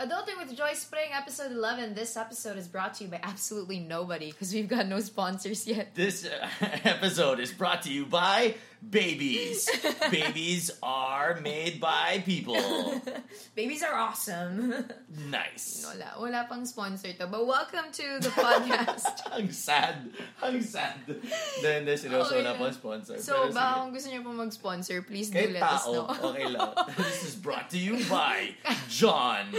Adulting with Joyce Pring, episode 11. This episode is brought to you by absolutely nobody because we've got no sponsors yet. This uh, episode is brought to you by babies. babies are made by people. Babies are awesome. Nice. wala, wala pang sponsor to. But welcome to the podcast. Ang sad. Ang sad. Then, seryoso oh, Okay wala pang sponsor. So, Pero baka sige. kung gusto niyo po mag-sponsor, please do Kahit let us know. okay lang. This is brought to you by John.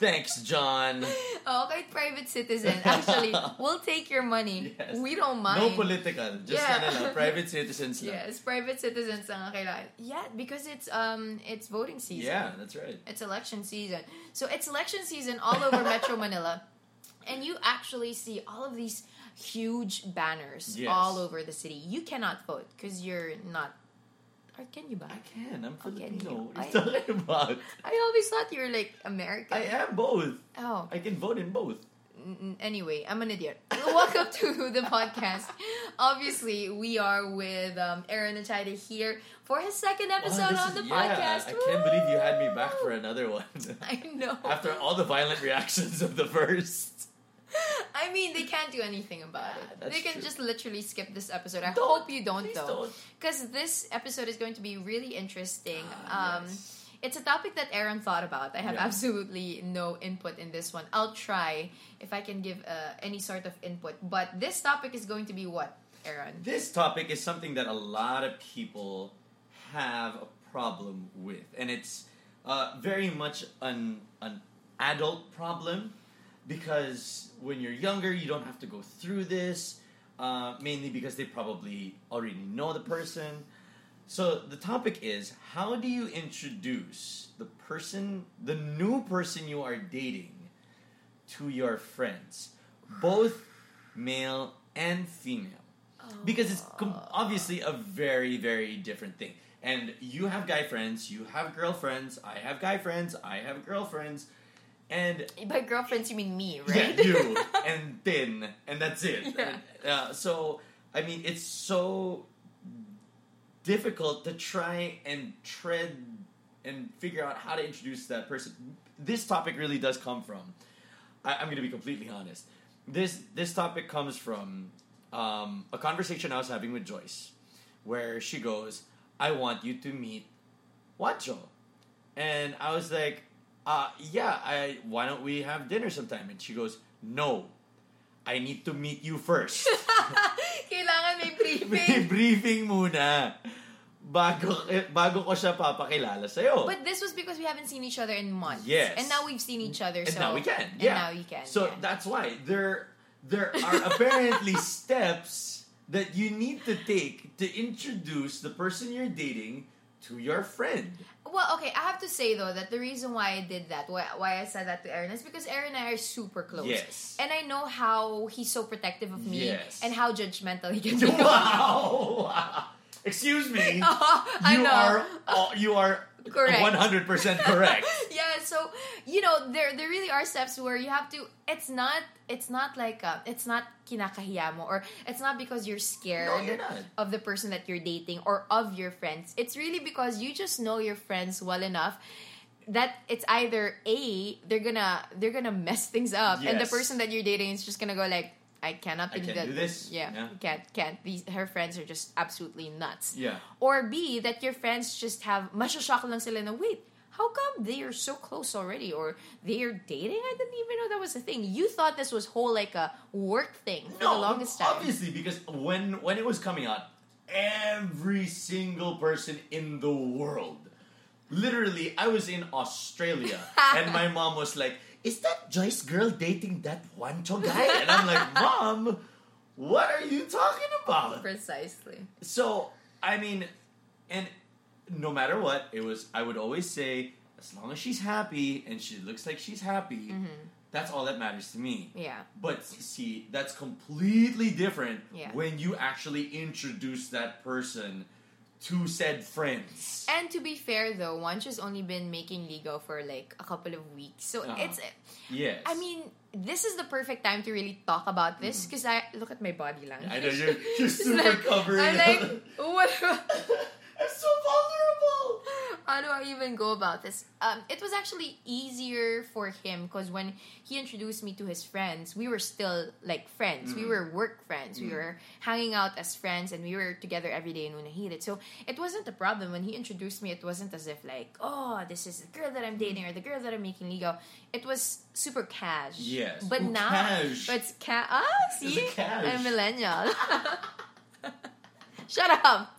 Thanks, John. Oh, kahit private citizen. Actually, we'll take your money. Yes. We don't mind. No political. Just Yeah. lang, private citizens lang. Yes, private citizens kailangan. Yeah, because it's um it's voting season. Yeah, that's right. It's election season. So it's election season all over Metro Manila. And you actually see all of these huge banners Yes. all over the city. You cannot vote because you're not. Or can you ba? I can. I'm Filipino. What I- are you talking about? I always thought you were like American. I am both. oh, I can vote in both. Anyway, I'm an idiot. Welcome to the podcast. Obviously, we are with um, Aaron and Chida here for his second episode Wow, on the is- yeah, podcast. I can't believe you had me back for another one. I know. After all the violent reactions of the first. I mean, they can't do anything about it. That's they can true. just literally skip this episode. I Don't. hope you don't, though. Because this episode is going to be really interesting. Ah, um, yes. It's a topic that Aaron thought about. I have Yeah. absolutely no input in this one. I'll try if I can give uh, any sort of input. But this topic is going to be what, Aaron? This topic is something that a lot of people have a problem with, and it's uh, very much an an adult problem because when you're younger, you don't have to go through this. Uh, mainly because they probably already know the person. So the topic is how do you introduce the person, the new person you are dating, to your friends, both male and female? because it's com- obviously a very very different thing and you have guy friends you have girlfriends i have guy friends i have girlfriends and By girlfriends, you mean me, right? yeah, you and thin and that's it Yeah. uh, so i mean it's so difficult to try and tread and figure out how to introduce that person this topic really does come from I, i'm going to be completely honest this this topic comes from um, a conversation I was having with Joyce, where she goes, "I want you to meet Juancho," and I was like, uh, "Yeah, I why don't we have dinner sometime?" And she goes, "No, I need to meet you first. Kailangan may May briefing. briefing muna bago eh, bago ko siya papakilala sa'yo." But this was because we haven't seen each other in months. Yes. And now we've seen each other. and so now we can. And Yeah. now we can. So yeah. that's why there there are apparently steps that you need to take to introduce the person you're dating to your friend. Well, okay, I have to say though that the reason why I did that, why, why I said that to Aaron, is because Aaron and I are super close. Yes. And I know how he's so protective of me Yes. and how judgmental he can be. wow. Excuse me. I you know. are you are Correct. 100% correct. yeah, so you know there there really are steps where you have to. It's not it's not like uh, it's not kinakahiya mo or it's not because you're scared No, you're of the person that you're dating or of your friends. It's really because you just know your friends well enough that it's either a they're gonna they're gonna mess things up and the person that you're dating is just gonna go like I cannot I believe that this. yeah, Yeah. can't can't these her friends are just absolutely nuts Yeah. or B, that your friends just have, masyashock lang sila na, wait, how come they are so close already? Or they are dating? I didn't even know that was a thing. You thought this was whole like a work thing for the longest time. obviously, because when when it was coming out, every single person in the world, literally, I was in Australia, and my mom was like, "Is that Joyce girl dating that Juancho guy?" And I'm like, "Mom, what are you talking about?" Precisely. So I mean, and no matter what, it was. I would always say, as long as she's happy and she looks like she's happy, mm-hmm. that's all that matters to me. Yeah. But see, that's completely different Yeah. when you actually introduce that person to said friends. And to be fair though, Juancho's only been making Ligo for like a couple of weeks. So Uh-huh. it's yes. I mean, this is the perfect time to really talk about this because I look at my body language. I know you're you're super like- covered. I'm like, what? I'm so vulnerable. how do I even go about this? Um, it was actually easier for him because when he introduced me to his friends, we were still like friends. We Mm. were work friends. We Mm. were hanging out as friends, and we were together every day in Unang Hirit. So it wasn't a problem when he introduced me. It wasn't as if like, oh, this is the girl that I'm dating or the girl that I'm making legal. It was super cash. Yes. but Ooh, now, cash. but it's ca- It's see, a cash. I'm millennial. Shut up.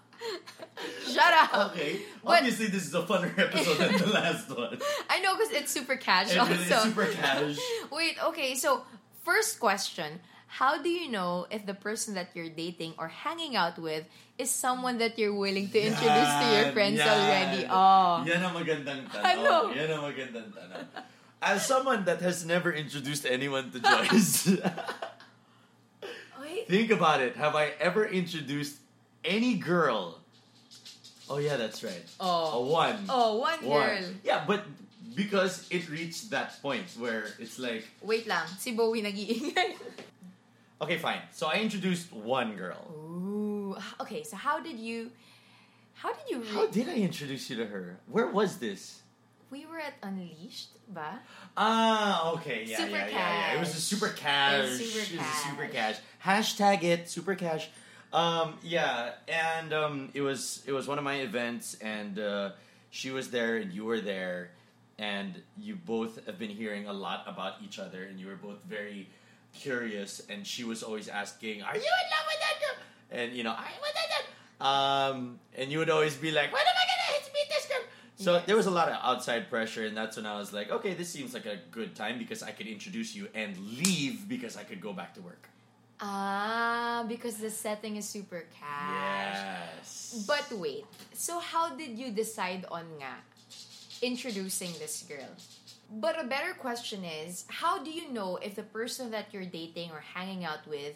Shut up. Okay. But- Obviously, this is a funner episode than the last one. I know because it's super cash It also. really is super cash. Wait, okay, so first question. How do you know if the person that you're dating or hanging out with is someone that you're willing to introduce to your friends yan. already? Oh. Yan ang magandang tanong. Ano? Yan ang magandang tanong. As someone that has never introduced anyone to Joyce, think about it. Have I ever introduced any girl? Oh yeah, that's right. A Oh. one. Oh, one One. girl. Yeah, but because it reached that point where it's like, Wait lang. Si Bowie nag-iingay. okay, fine. So I introduced one girl. Ooh. Okay, so how did you... How did you... How did I introduce you to her? Where was this? we were at Unleashed, ba? Ah, okay, yeah, Super yeah, yeah, yeah. It was a super cash. It was super It was a super cash. cash. Hashtag it super cash. Um, yeah, and um, it was it was one of my events, and uh, she was there, and you were there, and you both have been hearing a lot about each other, and you were both very curious, and she was always asking, "Are you in love with that girl?" And you know, I with that. girl?" Um, and you would always be like, "When am I gonna hit meet this girl?" So Yes. there was a lot of outside pressure, and that's when I was like, "Okay, this seems like a good time because I could introduce you and leave because I could go back to work." Ah, because the setting is super cash. Yes. But wait, so how did you decide on nga introducing this girl? But a better question is, how do you know if the person that you're dating or hanging out with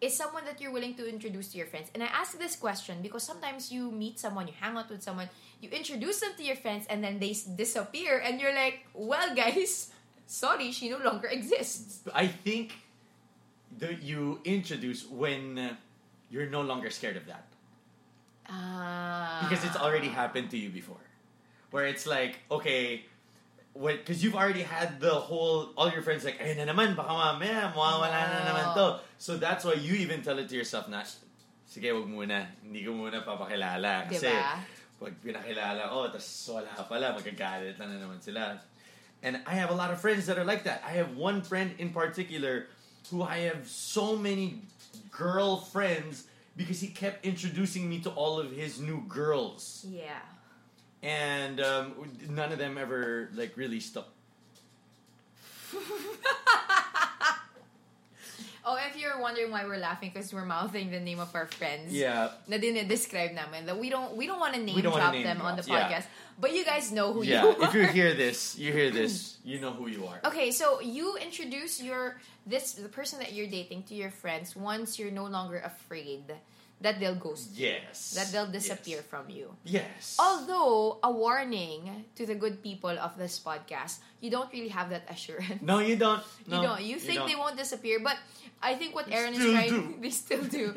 is someone that you're willing to introduce to your friends? And I ask this question because sometimes you meet someone, you hang out with someone, you introduce them to your friends, and then they s- disappear, and you're like, well, guys, sorry, she no longer exists. I think that you introduce when uh, you're no longer scared of that Ah. because it's already happened to you before, where it's like, okay. Because you've already had the whole, all your friends like, ay na naman, baka mamaya, mawawala na naman to. So that's why you even tell it to yourself na, sige, wag muna, hindi ko muna papakilala. Kasi, Diba? pag pinakilala ko, tas wala pala, magagalit na, na naman sila. And I have a lot of friends that are like that. I have one friend in particular who I have so many girlfriends because he kept introducing me to all of his new girls. Yeah. And um, none of them ever like really stuck. Oh, if you're wondering why we're laughing, because we're mouthing the name of our friends. Yeah. Na dinedescribe namin that we don't we don't want to name We don't wanna drop them on the drop, yeah. podcast, but you guys know who yeah. you are. if you hear this, you hear this, you know who you are. Okay, so you introduce your this the person that you're dating to your friends once you're no longer afraid that they'll ghost you, Yes. that they'll disappear Yes. from you. Yes. Although a warning to the good people of this podcast, you don't really have that assurance. No, you don't. you don't. You think don't. they won't disappear, but I think what Aaron is trying do. they still do.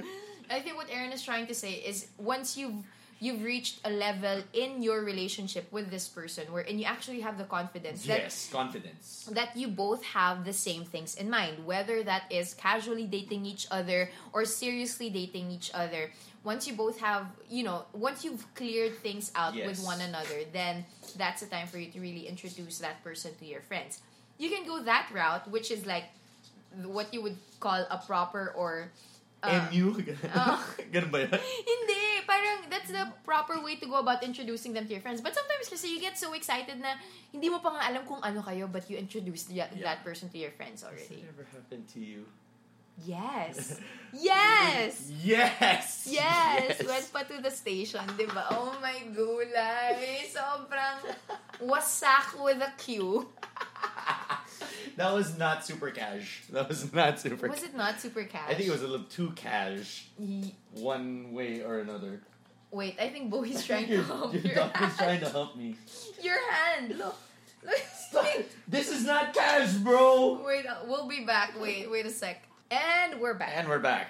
I think what Aaron is trying to say is once you've you've reached a level in your relationship with this person wherein you actually have the confidence that Yes, confidence. that you both have the same things in mind, whether that is casually dating each other or seriously dating each other. Once you both have, you know, once you've cleared things out with one another, then that's the time for you to really introduce that person to your friends. You can go that route, which is like what you would call a proper or uh, MU? uh, Ganun ba yan? hindi, parang that's the proper way to go about introducing them to your friends. But sometimes kasi you get so excited na hindi mo pa nga alam kung ano kayo but you introduced that, Yeah. that person to your friends Has already. that ever happened to you? Yes. Yes! Yes! Yes! Went pa to the station, di ba? Oh my gulay! Sobrang wasak with a Q. that was not super cash. That was not super Was it not super cash? I think it was a little too cash, Ye- one way or another. Wait, I think Bowie's trying to hump your your dog is hand. trying to help me. Your hand! Look! Stop. This is not cash, bro! Wait, uh, we'll be back. Wait, wait a sec. And we're back. And we're back.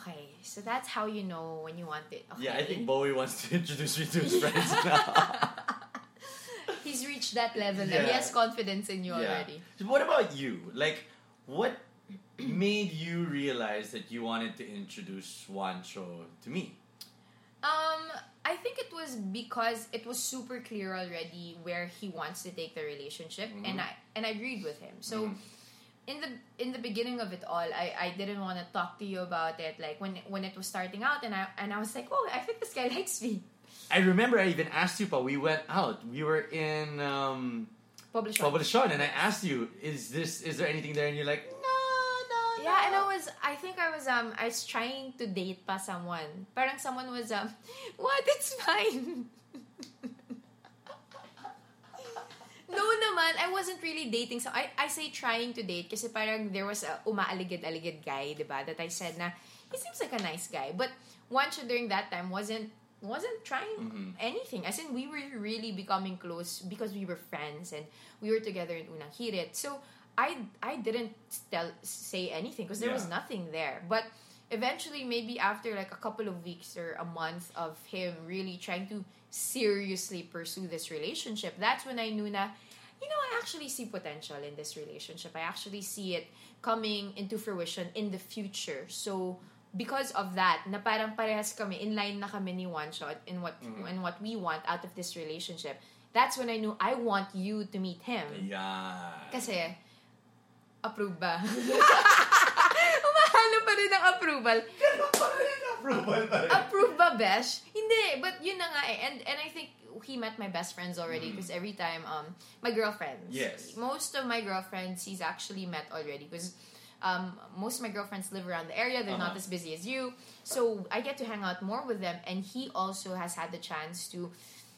Okay, So that's how you know when you want it. Okay? Yeah, I think Bowie wants to introduce me to his friends now. He's reached that level now. He has confidence in you Yeah. already. So what about you? Like, what made you realize that you wanted to introduce Juancho to me? Um, I think it was because it was super clear already where he wants to take the relationship, and Mhm. I and I agreed with him. So. Mhm. In the in the beginning of it all, I, I didn't want to talk to you about it. Like when when it was starting out, and I and I was like, oh, I think this guy likes me. I remember I even asked you, but we went out. We were in um, Publish. Poblacion, and I asked you, "Is this? Is there anything there?" And you're like, "No, no, no." Yeah, and I was, I think I was, um, I was trying to date pa someone. Parang someone was, um, what? It's fine. no naman, I wasn't really dating. So I, I say trying to date kasi parang there was a umaaligid-aligid guy, di ba? That I said na, he seems like a nice guy. But Wancho during that time wasn't, wasn't trying Mhm. anything. As in, we were really becoming close because we were friends and we were together in Unang Hirit. So, I I didn't tell say anything because there was nothing there. But eventually, maybe after like a couple of weeks or a month of him really trying to seriously pursue this relationship, that's when I knew na, you know, I actually see potential in this relationship. I actually see it coming into fruition in the future. So because of that, na parang parehas kami, in line na kami ni Juancho in what Mhm. in what we want out of this relationship. That's when I knew I want you to meet him. Yeah. Kasi, approve ba? Umahalo pa rin ng approval. approval pa rin. Approve ba, Besh? Hindi, but yun na nga eh. And, and I think he met my best friends already Mm. because every time, um, my girlfriends. Yes. Most of my girlfriends, he's actually met already because um, most of my girlfriends live around the area. They're not Uh-huh. as busy as you. So I get to hang out more with them. And he also has had the chance to,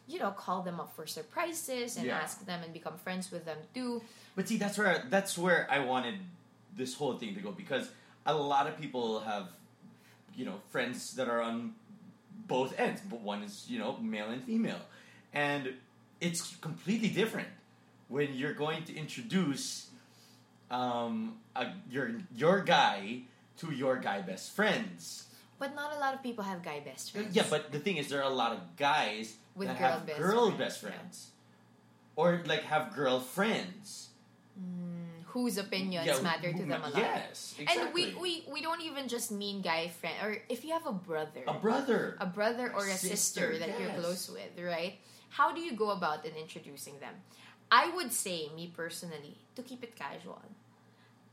you know, call them up for surprises and Yeah. ask them and become friends with them too. But see, that's where that's where I wanted this whole thing to go because a lot of people have, you know, friends that are on both ends, but one is you know male and female, and it's completely different when you're going to introduce um, a, your your guy to your guy best friends. But not a lot of people have guy best friends. Yeah, but the thing is, there are a lot of guys With that girl have best girl friends, best yeah. friends, or like have girlfriends. whose opinions Yeah, matter to them a lot. Yes, exactly. And we, we we don't even just mean guy friend or if you have a brother, a brother. a brother or a sister, Sister, that you're close with, right? How do you go about in introducing them? I would say, me personally, to keep it casual.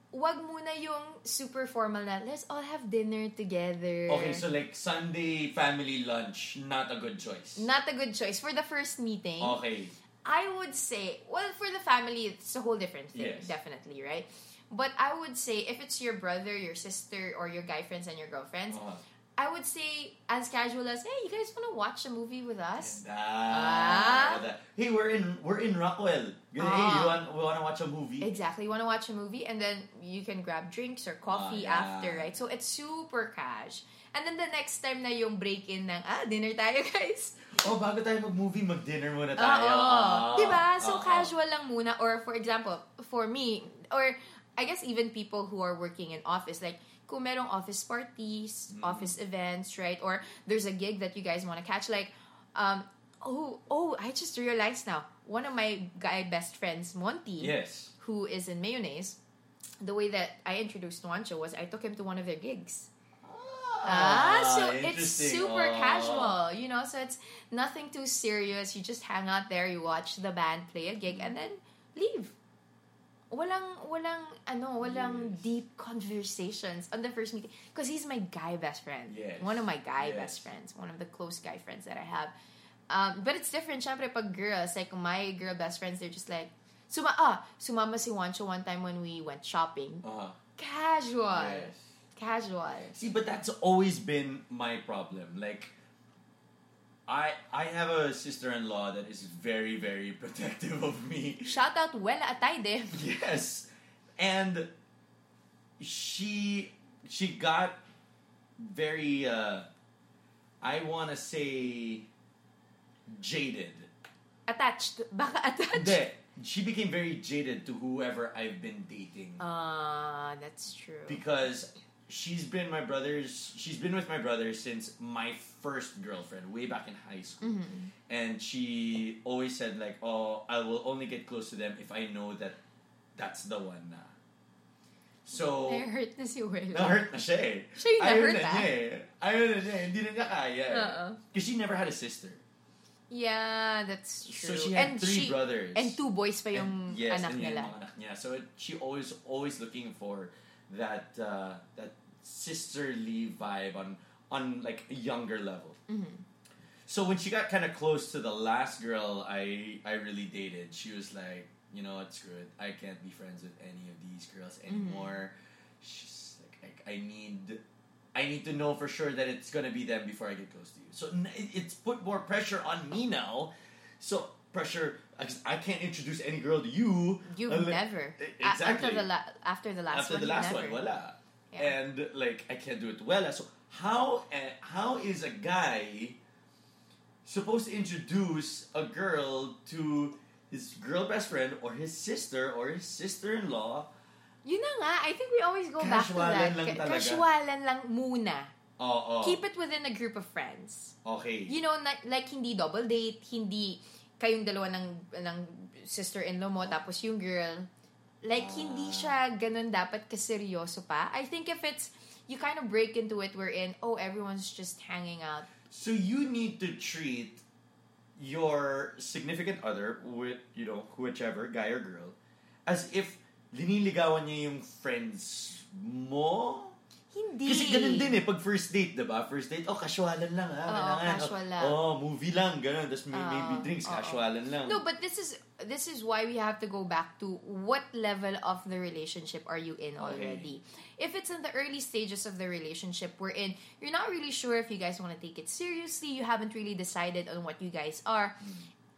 Wag muna yung super formal na, let's all have dinner together. Okay, so like Sunday family lunch, not a good choice. Not a good choice. For the first meeting, Okay. I would say, well, for the family, it's a whole different thing, Yes. definitely, right? But I would say, if it's your brother, your sister, or your guy friends and your girlfriends, Uh, I would say as casual as, hey, you guys want to watch a movie with us? Ah, that. Hey, we're in we're in Rockwell. Hey, Ah. you want we want to watch a movie? Exactly. You want to watch a movie, and then you can grab drinks or coffee Ah, yeah. after, right? So it's super cash. And then the next time na yung break-in ng, ah, dinner tayo, guys. Oh, bago tayo mag-movie, mag-dinner muna Oo. tayo. Ah, diba? So, ah, casual lang muna. Or, for example, for me, or I guess even people who are working in office, like, kung merong office parties, Mm. office events, right? Or there's a gig that you guys want to catch, like, um, oh, oh, I just realized now, one of my guy best friends, Monty, Yes. who is in Mayonnaise, the way that I introduced Juancho was I took him to one of their gigs. Ah, so it's super casual, you know. So it's nothing too serious. You just hang out there, you watch the band play a gig, and then leave. Walang, walang, ano, walang Yes. deep conversations on the first meeting. Because he's my guy best friend. Yes. One of my guy Yes. best friends. One of the close guy friends that I have. Um, but it's different, syempre, pag girls, like my girl best friends, they're just like, suma ah, sumama si Juancho one time when we went shopping. Uh, Casual. yes. Casual. See, but that's always been my problem. Like, I I have a sister-in-law that is very very protective of me. Shout out Wella Atayde. Yes, and she she got very uh, I want to say jaded. Attached. Baka attached. Hindi. She became very jaded to whoever I've been dating Ah, that's true. because she's been my brother's. She's been with my brother since my first girlfriend, way back in high school, Mm-hmm. and she always said like, "Oh, I will only get close to them if I know that that's the one." Na. So Na-hurt na si Will. na-hurt na siya eh. Siya yung Ayaw na-hurt, na ah. niya eh. Ayaw na niya eh. Hindi na niya kaya eh. Because she never had a sister. Yeah, that's true. So she had and three she, brothers. And two boys pa yung And- yes, anak and yung nila. mga anak niya. So it, she always always looking for that uh, that sisterly vibe on on like a younger level. Mm-hmm. So when she got kind of close to the last girl I I really dated, she was like, you know what, screw it. I can't be friends with any of these girls Mm-hmm. anymore. She's like, I, I need. I need to know for sure that it's gonna be them before I get close to you. So it- it's put more pressure on me now. So pressure, I can't introduce any girl to you. You've never. Exactly. after the la- after the last After one, the you last one, wala. Yeah. And like I can't do it well. So how uh, how is a guy supposed to introduce a girl to his girl best friend or his sister or his sister-in-law? Yun na nga, I think we always go back to that. lang. Casualan lang muna. Oh, oh. Keep it within a group of friends. Okay. You know, na, like hindi double date, hindi kayong dalawa ng, ng sister-in-law mo, tapos yung girl. Like, hindi Ah. siya ganun dapat kaseryoso pa. I think if it's, you kind of break into it wherein, oh, everyone's just hanging out. So you need to treat your significant other with you know whichever guy or girl as if liniligawan niya yung friends mo. Hindi. Kasi ganun din eh, pag first date, diba? First date, oh, casualan lang ha. Oo, kailangan. casual oh, lang. Oh, movie lang, ganun. Tapos may, Oo, maybe drinks, oo. casualan lang. No, but this is this is why we have to go back to what level of the relationship are you in already. If it's in the early stages of the relationship we're in, you're not really sure if you guys want to take it seriously, you haven't really decided on what you guys are.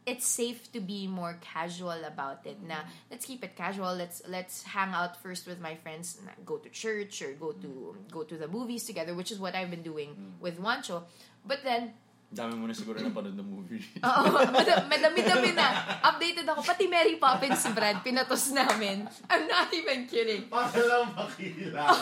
It's safe to be more casual about it. Na let's keep it casual. Let's let's hang out first with my friends, na go to church or go to go to the movies together, which is what I've been doing mm. with Juancho. But then Dami mo na siguro na panood ng movie. Oo, mad- madami-dami na. Updated ako. Pati Mary Poppins, Brad, pinatos namin. I'm not even kidding. Para lang makilala.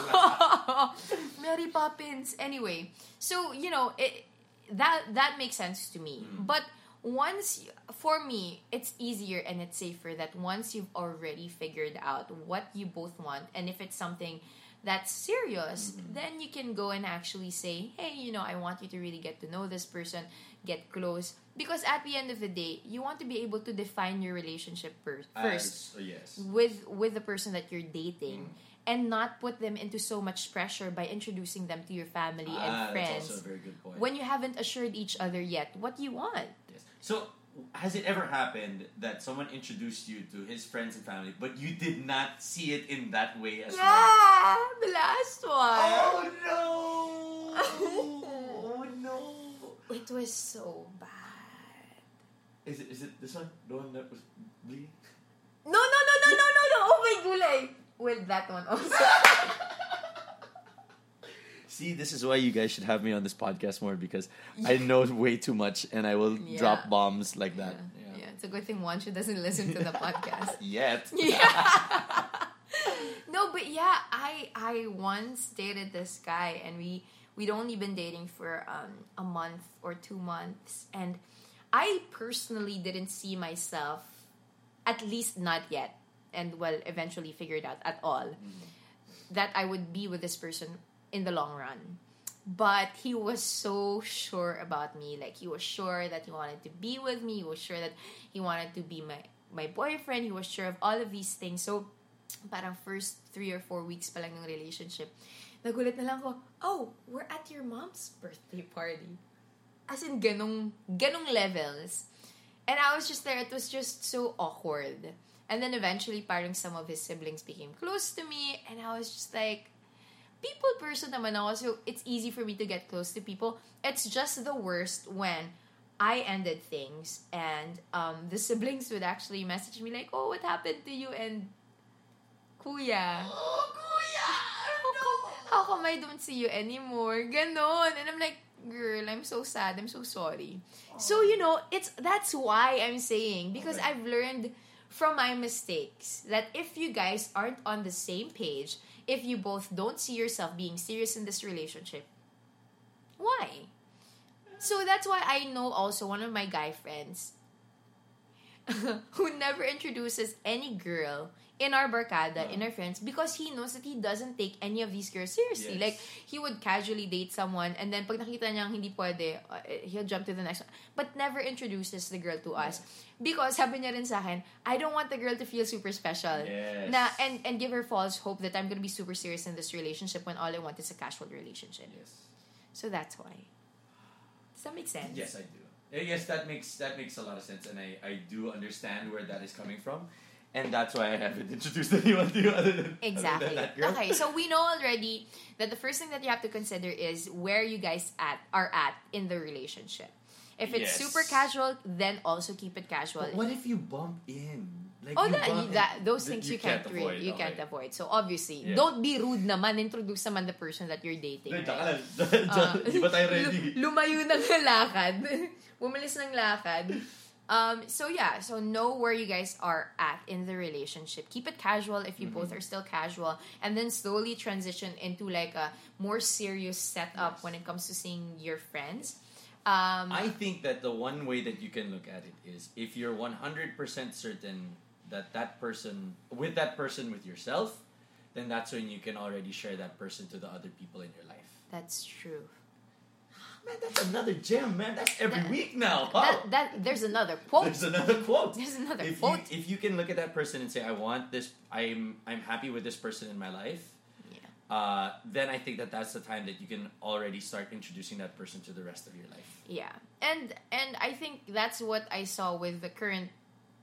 Mary Poppins. Anyway, so, you know, it, that that makes sense to me. Mm. But once, y- for me, it's easier and it's safer that once you've already figured out what you both want, and if it's something that's serious, then you can go and actually say, hey, you know, I want you to really get to know this person, get close. Because at the end of the day, you want to be able to define your relationship per- first As- oh, yes. with with the person that you're dating and not put them into so much pressure by introducing them to your family Ah, and friends also a very good point. when you haven't assured each other yet what you want. So, has it ever happened that someone introduced you to his friends and family, but you did not see it in that way as well? Yeah, the last oh, one. Oh no! oh no! It was so bad. Is it is it this one? The one that was bleeding? No, no, no, no, no, no, no. Oh my gulay. Well, that one also. See, this is why you guys should have me on this podcast more because I know way too much and I will Yeah. drop bombs like that. yeah. it's a good thing Juancho doesn't listen to the podcast. Yet. Yeah. no, but yeah, I I once dated this guy and we we'd only been dating for um, a month or two months and I personally didn't see myself at least not yet and well eventually figured out at all that I would be with this person in the long run. But he was so sure about me. Like he was sure that he wanted to be with me. He was sure that he wanted to be my my boyfriend. He was sure of all of these things. So parang first three or four weeks pa lang ng relationship, nagulat na lang ko, oh, we're at your mom's birthday party. As in, ganong, ganong levels. And I was just there, it was just so awkward. And then eventually, parang some of his siblings became close to me, and I was just like, people person naman ako, so it's easy for me to get close to people. It's just the worst when I ended things, and um, the siblings would actually message me like, oh, what happened to you and Kuya? Oh, kuya! How come, how come I don't see you anymore? Ganon. And I'm like, girl, I'm so sad. I'm so sorry. So, you know, it's that's why I'm saying because I've learned from my mistakes that if you guys aren't on the same page, if you both don't see yourself being serious in this relationship, why? So that's why I know also one of my guy friends who never introduces any girl in our barkada, in our friends, because he knows that he doesn't take any of these girls seriously. Yes. Like, he would casually date someone, and then pag nakita niyang hindi pwede, uh, he'll jump to the next one. But never introduces the girl to us. Because, sabi niya rin sa akin, I don't want the girl to feel super special. Yes. Na, and, and give her false hope that I'm gonna be super serious in this relationship when all I want is a casual relationship. Yes. So that's why. Does that make sense? Yes, I do. Yes, that makes that makes a lot of sense, and I, I do understand where that is coming from, and that's why I haven't introduced anyone to you other than, other Exactly. than that girl. Okay, so we know already that the first thing that you have to consider is where you guys at are at in the relationship. If it's Yes. super casual, then also keep it casual. But what if you bump in? Like Oh, you that, bump that in- those things you, can't, avoid. really, you okay. can't avoid. So obviously, Yeah. don't be rude naman. Introduce naman the person that you're dating. Wait, right? tsaka lang. Ah. Di ba tayo ready? Lumayo ng lakad. Bumalis ng lakad. Um, so yeah, so know where you guys are at in the relationship. Keep it casual if you Mm-hmm. both are still casual, and then slowly transition into like a more serious setup Yes. when it comes to seeing your friends. Um, I think that the one way that you can look at it is if you're 100% certain that that person, with that person with yourself, then that's when you can already share that person to the other people in your life. that's true. Man, that's another gem, man. That's every That- week now. That Wow. that there's another quote. There's another quote. There's another if quote. You, if you can look at that person and say, "I want this. I'm I'm happy with this person in my life," Yeah. uh, then I think that that's the time that you can already start introducing that person to the rest of your life. Yeah, and and I think that's what I saw with the current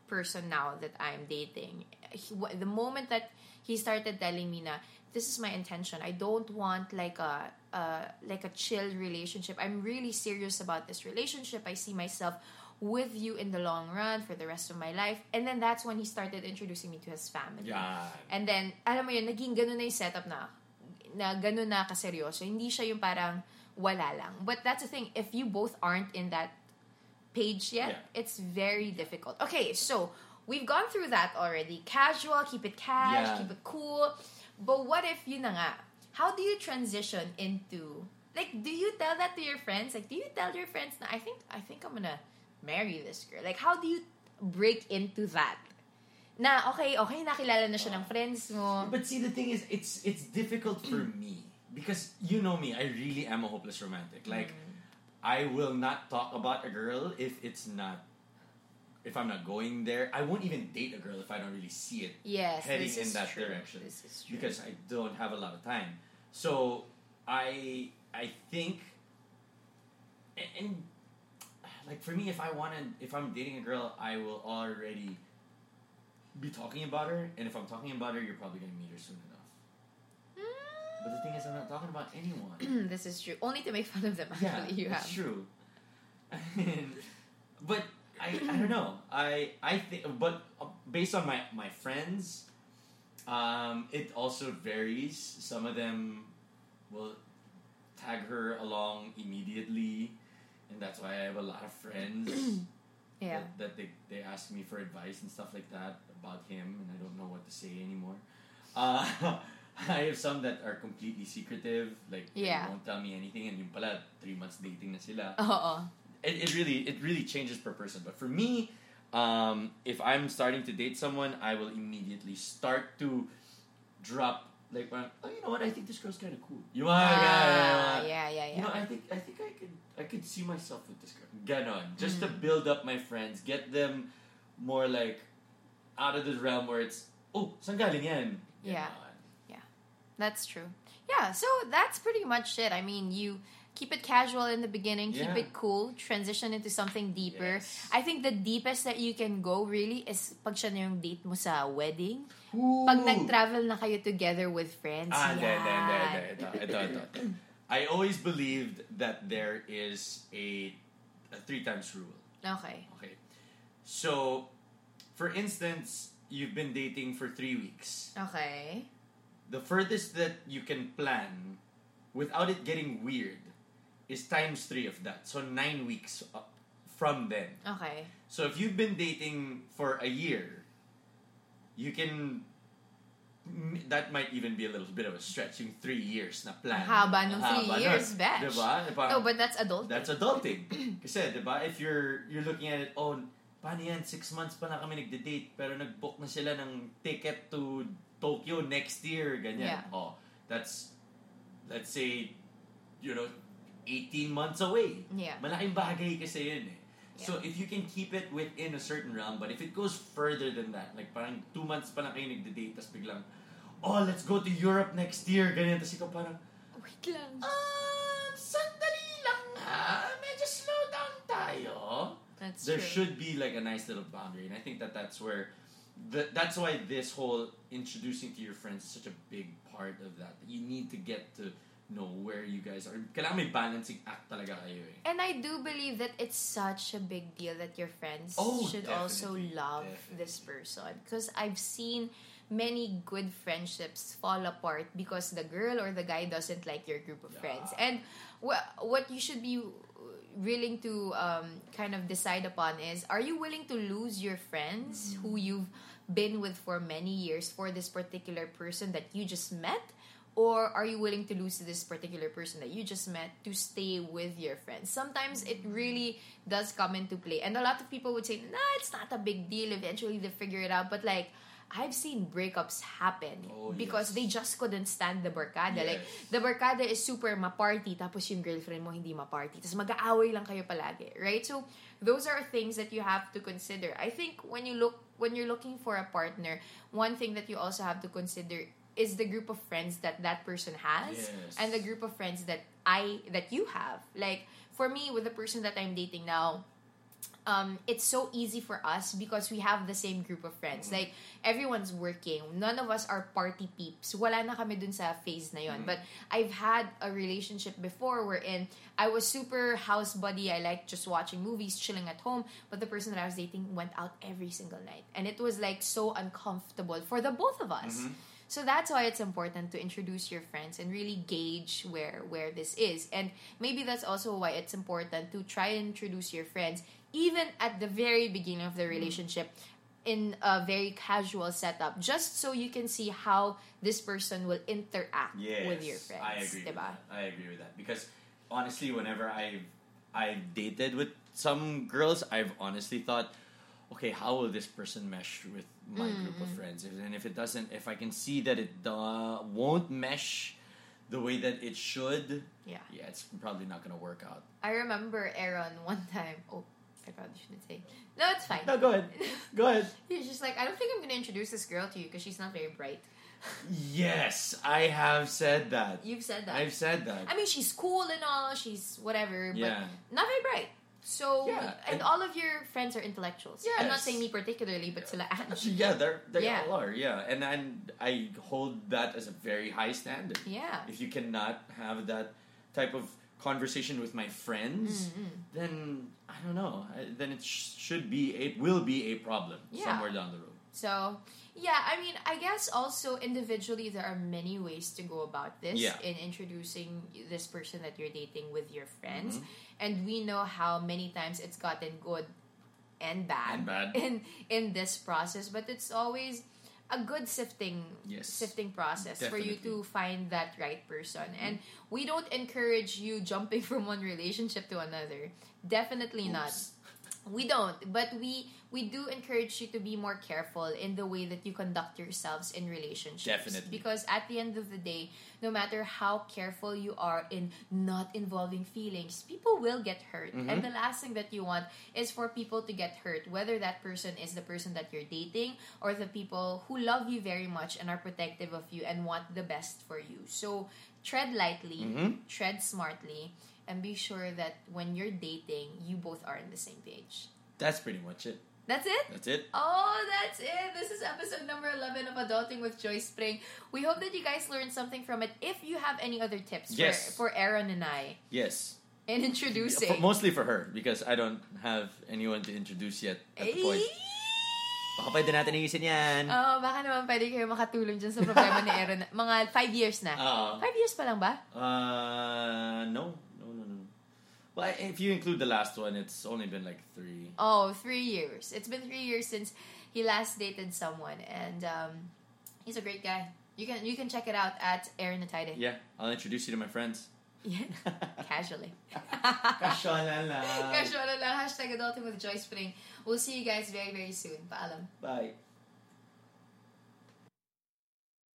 person now that I'm dating. He, the moment that he started telling me na this is my intention. I don't want like a uh, like a chill relationship. I'm really serious about this relationship. I see myself with you in the long run for the rest of my life. And then that's when he started introducing me to his family. Yeah. And then, alam mo yun, naging ganun na yung setup na, na ganun na kaseryoso. Hindi siya yung parang wala lang. But that's the thing, if you both aren't in that page yet, Yeah. it's very difficult. Okay, so, we've gone through that already. Casual, keep it cash, Yeah. keep it cool. But what if, yun na nga, how do you transition into, like, do you tell that to your friends? Like, do you tell your friends na, I think, I think I'm gonna marry this girl? Like, how do you break into that? Na, okay, okay, nakilala na siya ng friends mo. But see, the thing is, it's it's difficult for me because you know me. I really am a hopeless romantic. Like, mm. I will not talk about a girl if it's not. If I'm not going there, I won't even date a girl if I don't really see it Yes, heading in that true. direction. This is true. because I don't have a lot of time. So I I think and, and like for me if I want to if I'm dating a girl I will already be talking about her and if I'm talking about her you're probably going to meet her soon enough. But the thing is I'm not talking about anyone. this is true. Only to make fun of them. Actually, yeah, you that's have. true. But I, I don't know. I I think, but uh, based on my my friends, um, it also varies. Some of them will tag her along immediately, and that's why I have a lot of friends Yeah. that, that they they ask me for advice and stuff like that about him, and I don't know what to say anymore. Uh, I have some that are completely secretive, like Yeah. they won't tell me anything, and yung pala three months dating na sila Oo. It, it really it really changes per person. But for me, um, if I'm starting to date someone, I will immediately start to drop like, oh, you know what? I think this girl's kind of cool. You want? Ah, yeah, yeah, yeah. You know, I think I think I could I could see myself with this girl. Ganon. Just to Mm. build up my friends, get them more like out of the realm where it's oh, saan galing yan? Yeah. Ganon. That's true. Yeah, so that's pretty much it. I mean, you keep it casual in the beginning, keep Yeah. it cool, transition into something deeper. Yes. I think the deepest that you can go really is pag siya na yung date mo sa wedding. Ooh. Pag nag-travel na kayo together with friends. Ah, hindi, hindi, hindi. Ito, ito, ito, ito. I always believed that there is a, a three times rule. Okay. Okay. So, for instance, you've been dating for three weeks. Okay. The furthest that you can plan without it getting weird is times three of that. So, nine weeks from then. Okay. So, if you've been dating for a year, you can that might even be a little bit of a stretch yung three years na plan. Haba ng three haba years, nun. batch. Diba? Parang- Oh, but that's adult. That's adulting. Kasi, di ba, if you're you're looking at it, oh, paano yan, six months pa na kami nagde-date, pero nag-book na sila ng ticket to Tokyo next year, ganyan. Yeah. Oh, that's, let's say, you know, 18 months away. Yeah. Malaking bagay kasi yun eh. So, Yeah. if you can keep it within a certain realm, but if it goes further than that, like parang two months pa lang kayo nagde-date, tapos biglang, oh, let's go to Europe next year, ganyan. Tapos ikaw parang, Wait lang. ah, sandali lang nga. Medyo slow down tayo. That's There true. should be like a nice little boundary, and I think that that's where, the, that's why this whole introducing to your friends is such a big part of that. You need to get to know where you guys are. Kailangan may balancing act talaga kayo eh. And I do believe that it's such a big deal that your friends Oh, should also definitely, love this person. Because I've seen many good friendships fall apart because the girl or the guy doesn't like your group of friends. And wha- what you should be willing to um, kind of decide upon is are you willing to lose your friends who you've been with for many years for this particular person that you just met? Or are you willing to lose this particular person that you just met to stay with your friends? Sometimes it really does come into play. And a lot of people would say, nah, it's not a big deal. Eventually they figure it out. But like, I've seen breakups happen Oh, because yes. they just couldn't stand the barkada. Like, the barkada is super ma-party, tapos yung girlfriend mo hindi ma-party. Tapos mag-aaway lang kayo palagi, right? So, those are things that you have to consider. I think when you look, when you're looking for a partner, one thing that you also have to consider is the group of friends that that person has Yes. and the group of friends that I that you have. Like for me with the person that I'm dating now, um, it's so easy for us because we have the same group of friends. Mm-hmm. Like, everyone's working. None of us are party peeps. Wala na kami dun sa phase na yon. Mm-hmm. But I've had a relationship before wherein I was super house buddy. I liked just watching movies, chilling at home. But the person that I was dating went out every single night. And it was like so uncomfortable for the both of us. Mm-hmm. So that's why it's important to introduce your friends and really gauge where where this is. And maybe that's also why it's important to try and introduce your friends even at the very beginning of the mm-hmm. relationship in a very casual setup just so you can see how this person will interact with your friends. I agree. With that. I agree with that because honestly, whenever I've I've dated with some girls, I've honestly thought, okay, how will this person mesh with my group Mm-hmm. of friends? If- And if it doesn't, if I can see that it uh, won't mesh the way that it should, Yeah. yeah, it's probably not gonna work out. I remember Aaron one time. Oh, I probably shouldn't say. No, it's fine. No, go ahead. Go ahead. He's just like, I don't think I'm going to introduce this girl to you because she's not very bright. Yes, I have said that. You've said that. I've said that. I mean, she's cool and all, she's whatever, Yeah. but not very bright. So, Yeah, and and- all of your friends are intellectuals. I'm not saying me particularly, but sila Actually, yeah, they're, they Yeah. all are. Yeah, and and I hold that as a very high standard. Yeah. If you cannot have that type of conversation with my friends, Mm-hmm. then I don't know. Then it sh- should be it will be a problem Yeah. somewhere down the road. So, yeah, I mean, I guess also individually there are many ways to go about this Yeah. in introducing this person that you're dating with your friends. Mm-hmm. And we know how many times it's gotten good and bad, And bad. in in this process, but it's always a good sifting Yes. sifting process for you to find that right person. And we don't encourage you jumping from one relationship to another. Definitely not. We don't, but we we do encourage you to be more careful in the way that you conduct yourselves in relationships. Definitely. Because at the end of the day, no matter how careful you are in not involving feelings, people will get hurt. Mm-hmm. And the last thing that you want is for people to get hurt, whether that person is the person that you're dating or the people who love you very much and are protective of you and want the best for you. So tread lightly, Mhm. tread smartly, and be sure that when you're dating, you both are on the same page. That's pretty much it. That's it? That's it. Oh, that's it. This is episode number 11 of Adulting with Joyce Pring. We hope that you guys learned something from it. If you have any other tips Yes. for, for Aaron and I Yes. in For- introducing. mostly for her because I don't have anyone to introduce yet at the point. Baka pwede natin ayusin yan. Oh, baka naman pwede kayo makatulong dyan sa problema ni Aaron. Mga five years na. Oo. Five years pa lang ba? Uh, no. Well, if you include the last one, it's only been like three. Oh, three years. It's been three years since he last dated someone, and um, he's a great guy. You can you can check it out at Aaron Atayde. Yeah, I'll introduce you to my friends. Yeah. Casually. Kasyolan lang. Casual lang. Hashtag adulting with Joyce Pring. We'll see you guys very, very soon. Paalam. Bye.